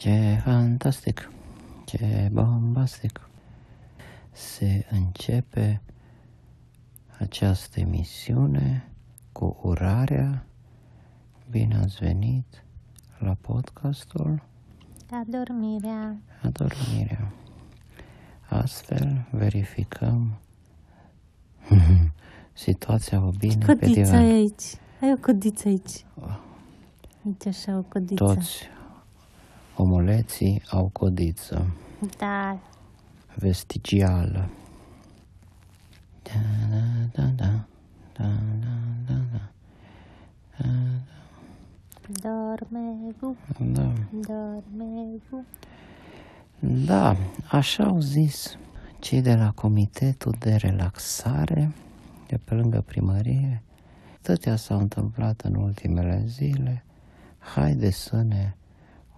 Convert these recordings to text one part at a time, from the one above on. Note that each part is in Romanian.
Ce fantastic! Ce bombastic! Se începe această emisiune cu urarea Bine ați venit la podcastul Adormirea. Adormirea. Astfel verificăm situația o bine pe Codița e divan. aici. Ai o codiță aici. Aici așa o codiță. Toți omuleții au codiță Da. vestigială. Da, da, da, da, da, da, da, da. Dorme gu, Da. dorme gu. Da, așa au zis cei de la Comitetul de Relaxare de pe lângă primărie. Tătea s-au întâmplat în ultimele zile. Haide să ne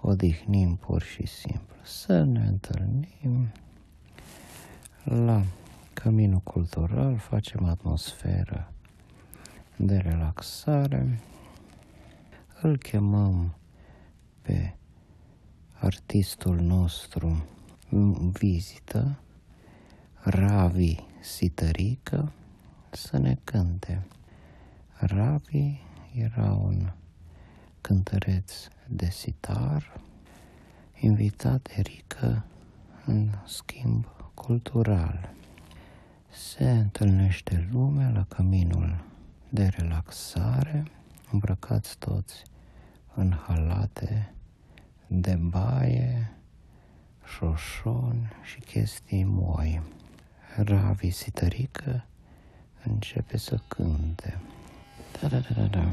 odihnim pur și simplu, să ne întâlnim la Căminul Cultural, facem atmosferă de relaxare. Îl chemăm pe artistul nostru în vizită, Ravi Sitărică, să ne cânte. Ravi era un cântăreț de sitar, invitat Erică în schimb cultural. Se întâlnește lumea la căminul de relaxare, îmbrăcați toți în halate de baie, șoșoni și chestii moi. Ravi Sitărică începe să cânte. Da, da, da, da, da.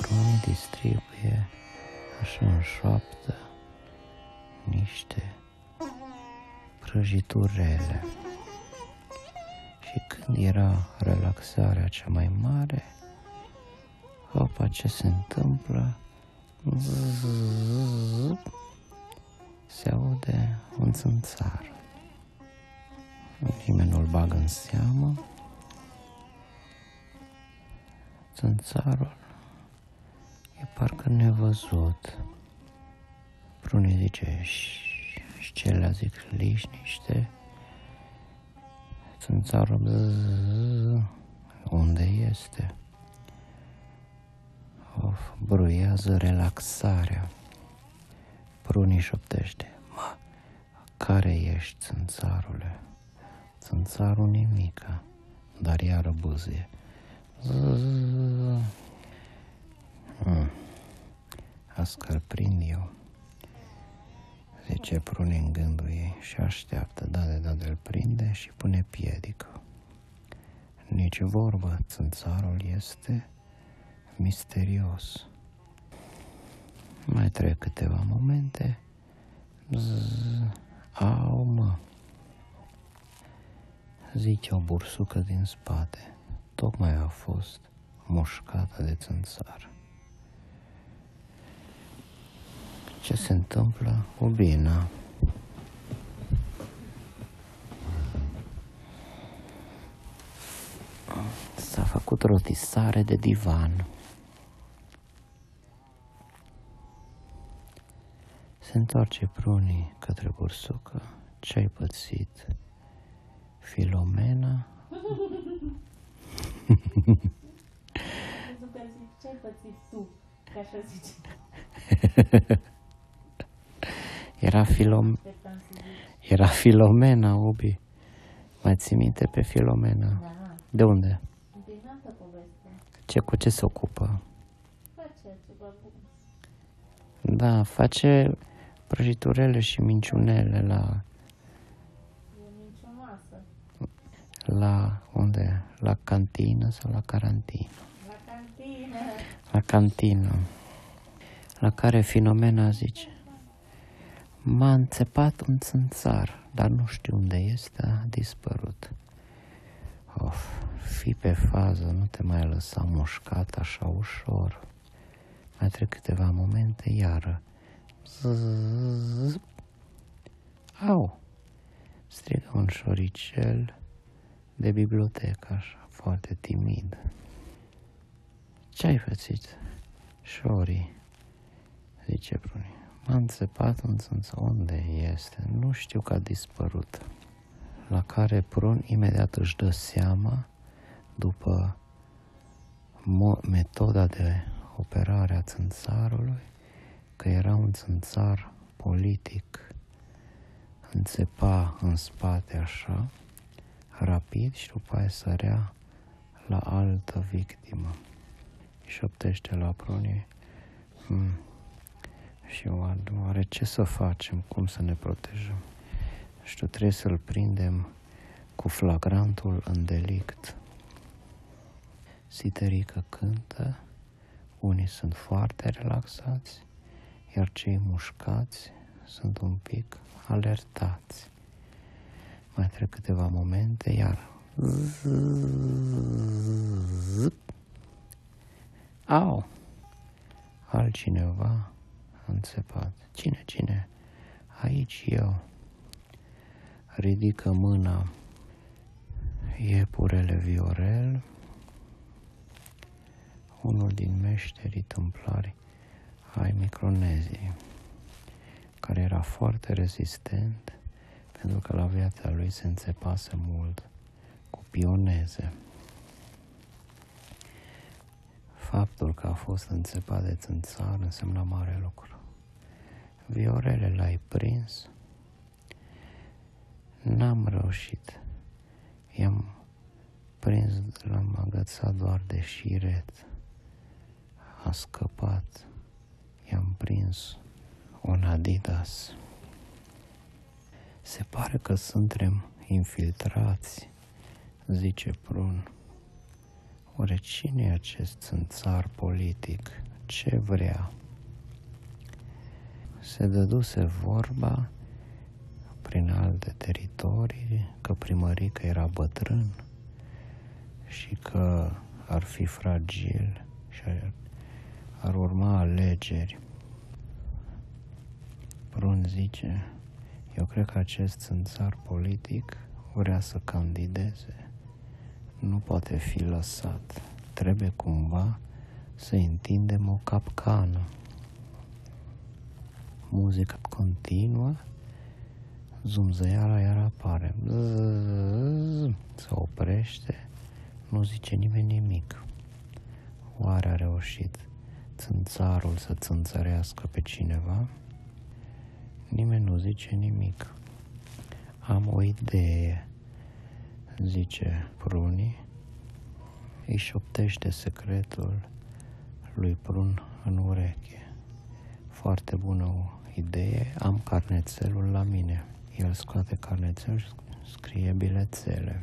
Bruni distribuie așa în șoaptă niște prăjiturele. Și când era relaxarea cea mai mare, Opa, ce se întâmplă? Se aude un țânțar. Nimeni nu-l bagă în seamă. Țânțarul e parcă nevăzut. Prunii zice și celea zic lișniște. Țânțarul "Bzz, unde este? Of, bruiază relaxarea. Prunii șoptește. Mă, care ești, țânțarule? Țânțarul nimica, dar iară bâzie. Hmm. Ască prind eu. Zice prunii în gândul ei și așteaptă, da de da de prinde și pune piedică. Nici vorbă, țânțarul este misterios. Mai trec câteva momente. Zzz, au, mă. Zice o bursucă din spate. Tocmai a fost mușcată de țânțar. Ce se întâmplă? Ubina. S-a făcut rotisare de divan. Se întoarce prunii către bursucă. Ce-ai pățit? Filomena? Ce-ai pățit tu? Ca așa zice. Era, Filom... Era Filomena, Ubi. Mai ții minte pe Filomena? Da. De unde? Din altă poveste. Ce, cu ce se ocupă? Face ceva bun. Da, face prăjiturele și minciunele la, E mincinoasă. la unde? La cantină sau la carantină? La cantină. La cantină. La care Filomena zice M-a înțepat un țânțar, dar nu știu unde este, a dispărut. Of, fi pe fază, nu te mai lăsa mușcat așa ușor. Mai trec câteva momente, iară. Zzz. Au! Strigă un șoricel de bibliotecă, așa, foarte timid. Ce ai fățit, șorii? Zice Bruni. M-a înțepat în țânță. Unde este? Nu știu că a dispărut. La care Prun imediat își dă seama, după metoda de operare a țânțarului, că era un țânțar politic. Înțepa în spate așa, rapid și după aia sărea la altă victimă. Și șoptește la Prunie. Hmm. Și oare ce să facem? Cum să ne protejăm? Știu, trebuie să-l prindem cu flagrantul în delict. Siterică cântă, unii sunt foarte relaxați, iar cei mușcați sunt un pic alertați. Mai trec câteva momente, iar au altcineva a înțepat. Cine, cine? Aici eu. Ridică mâna iepurele Viorel, unul din meșterii tâmplari ai Microneziei, care era foarte rezistent pentru că la viața lui se înțepase mult cu pioneze. Faptul că a fost înțepat de țânțar însemna mare lucru. Viorele l-ai prins? N-am reușit. I-am prins, l-am agățat doar de șiret. A scăpat. I-am prins un Adidas. Se pare că suntem infiltrați, zice Prun. Oare cine e acest țânțar politic? Ce vrea? Se dăduse vorba prin alte teritorii că primărică era bătrân și că ar fi fragil și ar, ar urma alegeri. Prun zice, eu cred că acest țânțar politic vrea să candideze. Nu poate fi lăsat. Trebuie cumva să întindem o capcană. Muzica continuă, zumzăiala iar apare. Se oprește, nu zice nimeni nimic. Oare a reușit țânțarul să țânțărească pe cineva? Nimeni nu zice nimic. Am o idee, zice Pruni. Îi șoptește secretul lui Prun în ureche. Foarte bună idee, am carnețelul la mine. El scoate carnețel și scrie bilețele.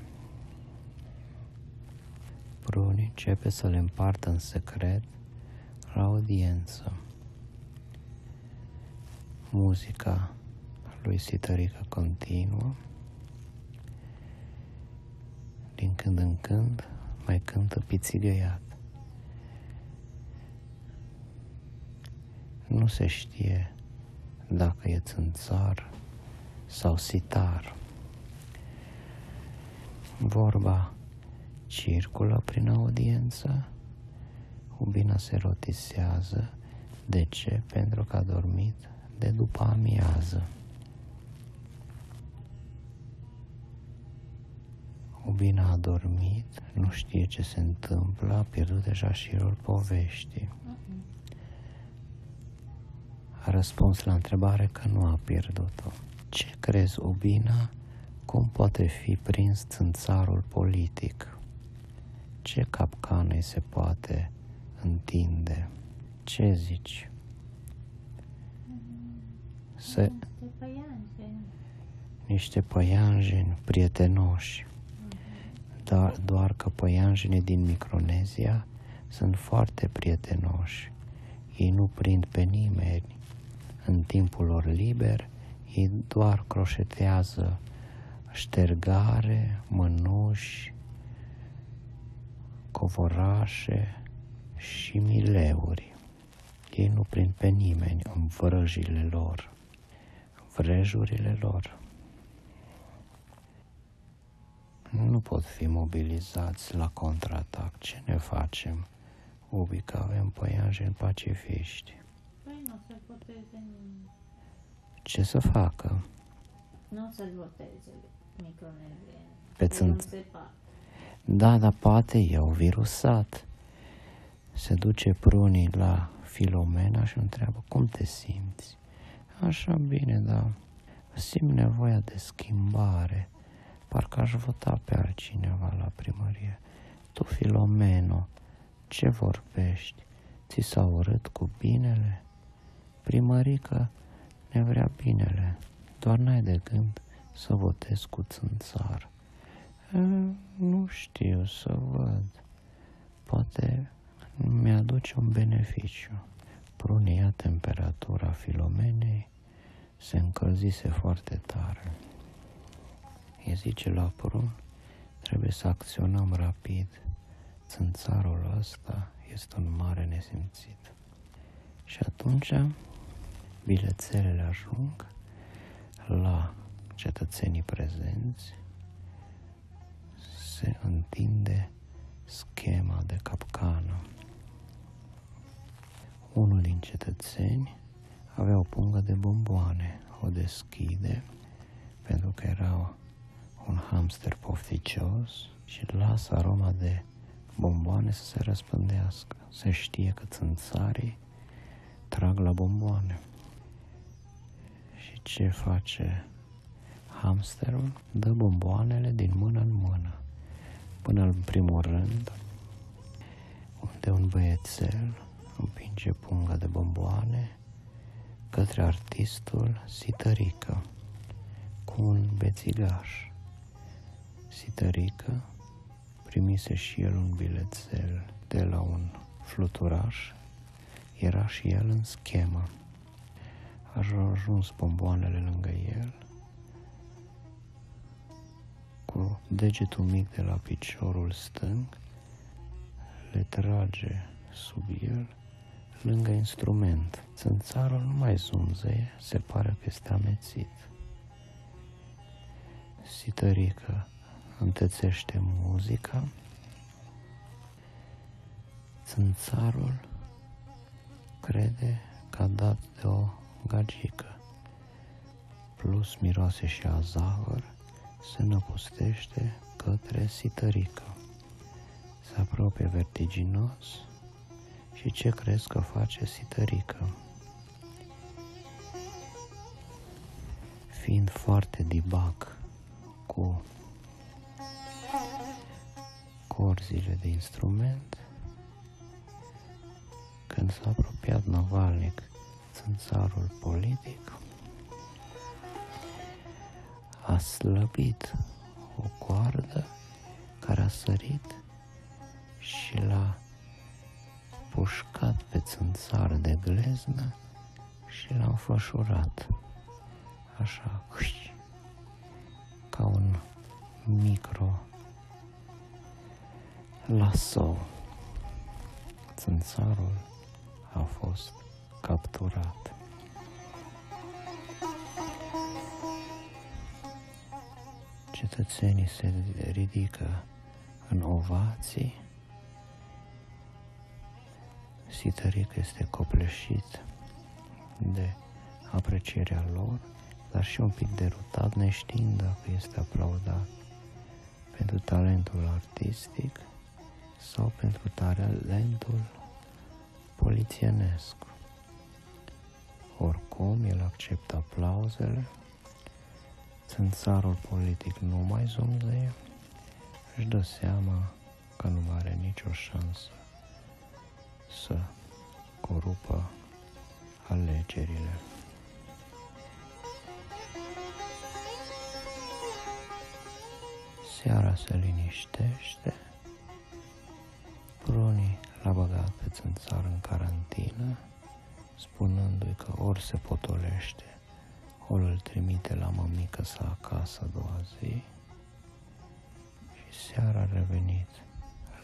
Pruni începe să le împartă în secret la audiență muzica lui Sitarica continuă. Din când în când mai cântă pițigăiat. Nu se știe dacă e țânțar sau sitar. Vorba circulă prin audiență, Ubina se rotisează. De ce? Pentru că a dormit de după amiază. Ubina a dormit, nu știe ce se întâmplă, a pierdut deja șirul poveștii. A răspuns la întrebare că nu a pierdut-o. Ce crezi, Ubina, cum poate fi prins țânțarul politic? Ce capcană se poate întinde? Ce zici? să niște păianjeni prietenoși, dar doar că păianjenii din Micronezia sunt foarte prietenoși. Ei nu prind pe nimeni. În timpul lor liber, ei doar croșetează ștergare, mânuși, covorașe și mileuri. Ei nu prind pe nimeni în vrăjile lor vrejurile lor. Nu pot fi mobilizați la contraatac. Ce ne facem? Ubi că avem păianjeni pacifiști. Păi nu să voteze nimeni. Ce să facă? Nu o să-l voteze micronerviene. Pe Că e un țânț- sepat. Da, dar poate e o virusat. Se duce prunii la Filomena și o întreabă cum te simți. Așa bine, da. Simt nevoia de schimbare. Parcă aș vota pe altcineva la primărie. Tu, Filomeno, ce vorbești? Ți s-a urât cu binele? Primărică ne vrea binele, doar n-ai de gând să votezi cu țânțar. E, Nu știu să văd. Poate mi-aduce un beneficiu. Prunia temperatura filomenei se încălzise foarte tare. E zice la prun, trebuie să acționăm rapid. Țânțarul ăsta este un mare nesimțit. Și atunci bilețelele ajung la cetățenii prezenți se întinde schema de capcană. Unul din cetățeni avea o pungă de bomboane, o deschide pentru că era un hamster pofticios și lasă aroma de bomboane să se răspândească. Se știe că țânțarii trag la bomboane. Și ce face hamsterul? Dă bomboanele din mână în mână până în primul rând, unde un băiețel împinge punga de bomboane către artistul Sitărică cu un bețigaș. Sitărică primise și el un bilețel de la un fluturaș, era și el în schemă. A ajuns bomboanele lângă el cu degetul mic de la piciorul stâng, le trage sub el, lângă instrument. Țânțarul nu mai zumzăie, se pare că este amețit. Sitărică întețește muzica, țânțarul crede că a dat de o gagică, plus miroase și a zahăr, se năpustește către sitărică. Se apropie vertiginos și ce crezi că face sitărică? Fiind foarte dibac cu corzile de instrument, când s-a apropiat Navalnic, țânțarul politic, a slăbit o coardă care a sărit și l-a pușcat pe țânțar de gleznă și l-a înfășurat. Așa, huși, ca un micro laso. Țânțarul a fost capturat. Cetățenii se ridică în ovații. Sităric este copleșit de aprecierea lor, dar și un pic derutat, neștiind dacă este aplaudat pentru talentul artistic sau pentru talentul polițienesc. Oricum, el acceptă aplauzele. Țânțarul politic nu mai zumzeie, își dă seama că nu mai are nicio șansă să corupă alegerile. Seara se liniștește, prunii l-a băgat pe țânțar în carantină, spunându-i că ori se potolește ori îl trimite la mămică sa acasă a doua zi și seara a revenit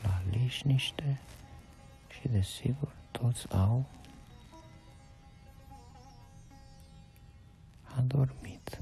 la lișniște și desigur toți au adormit.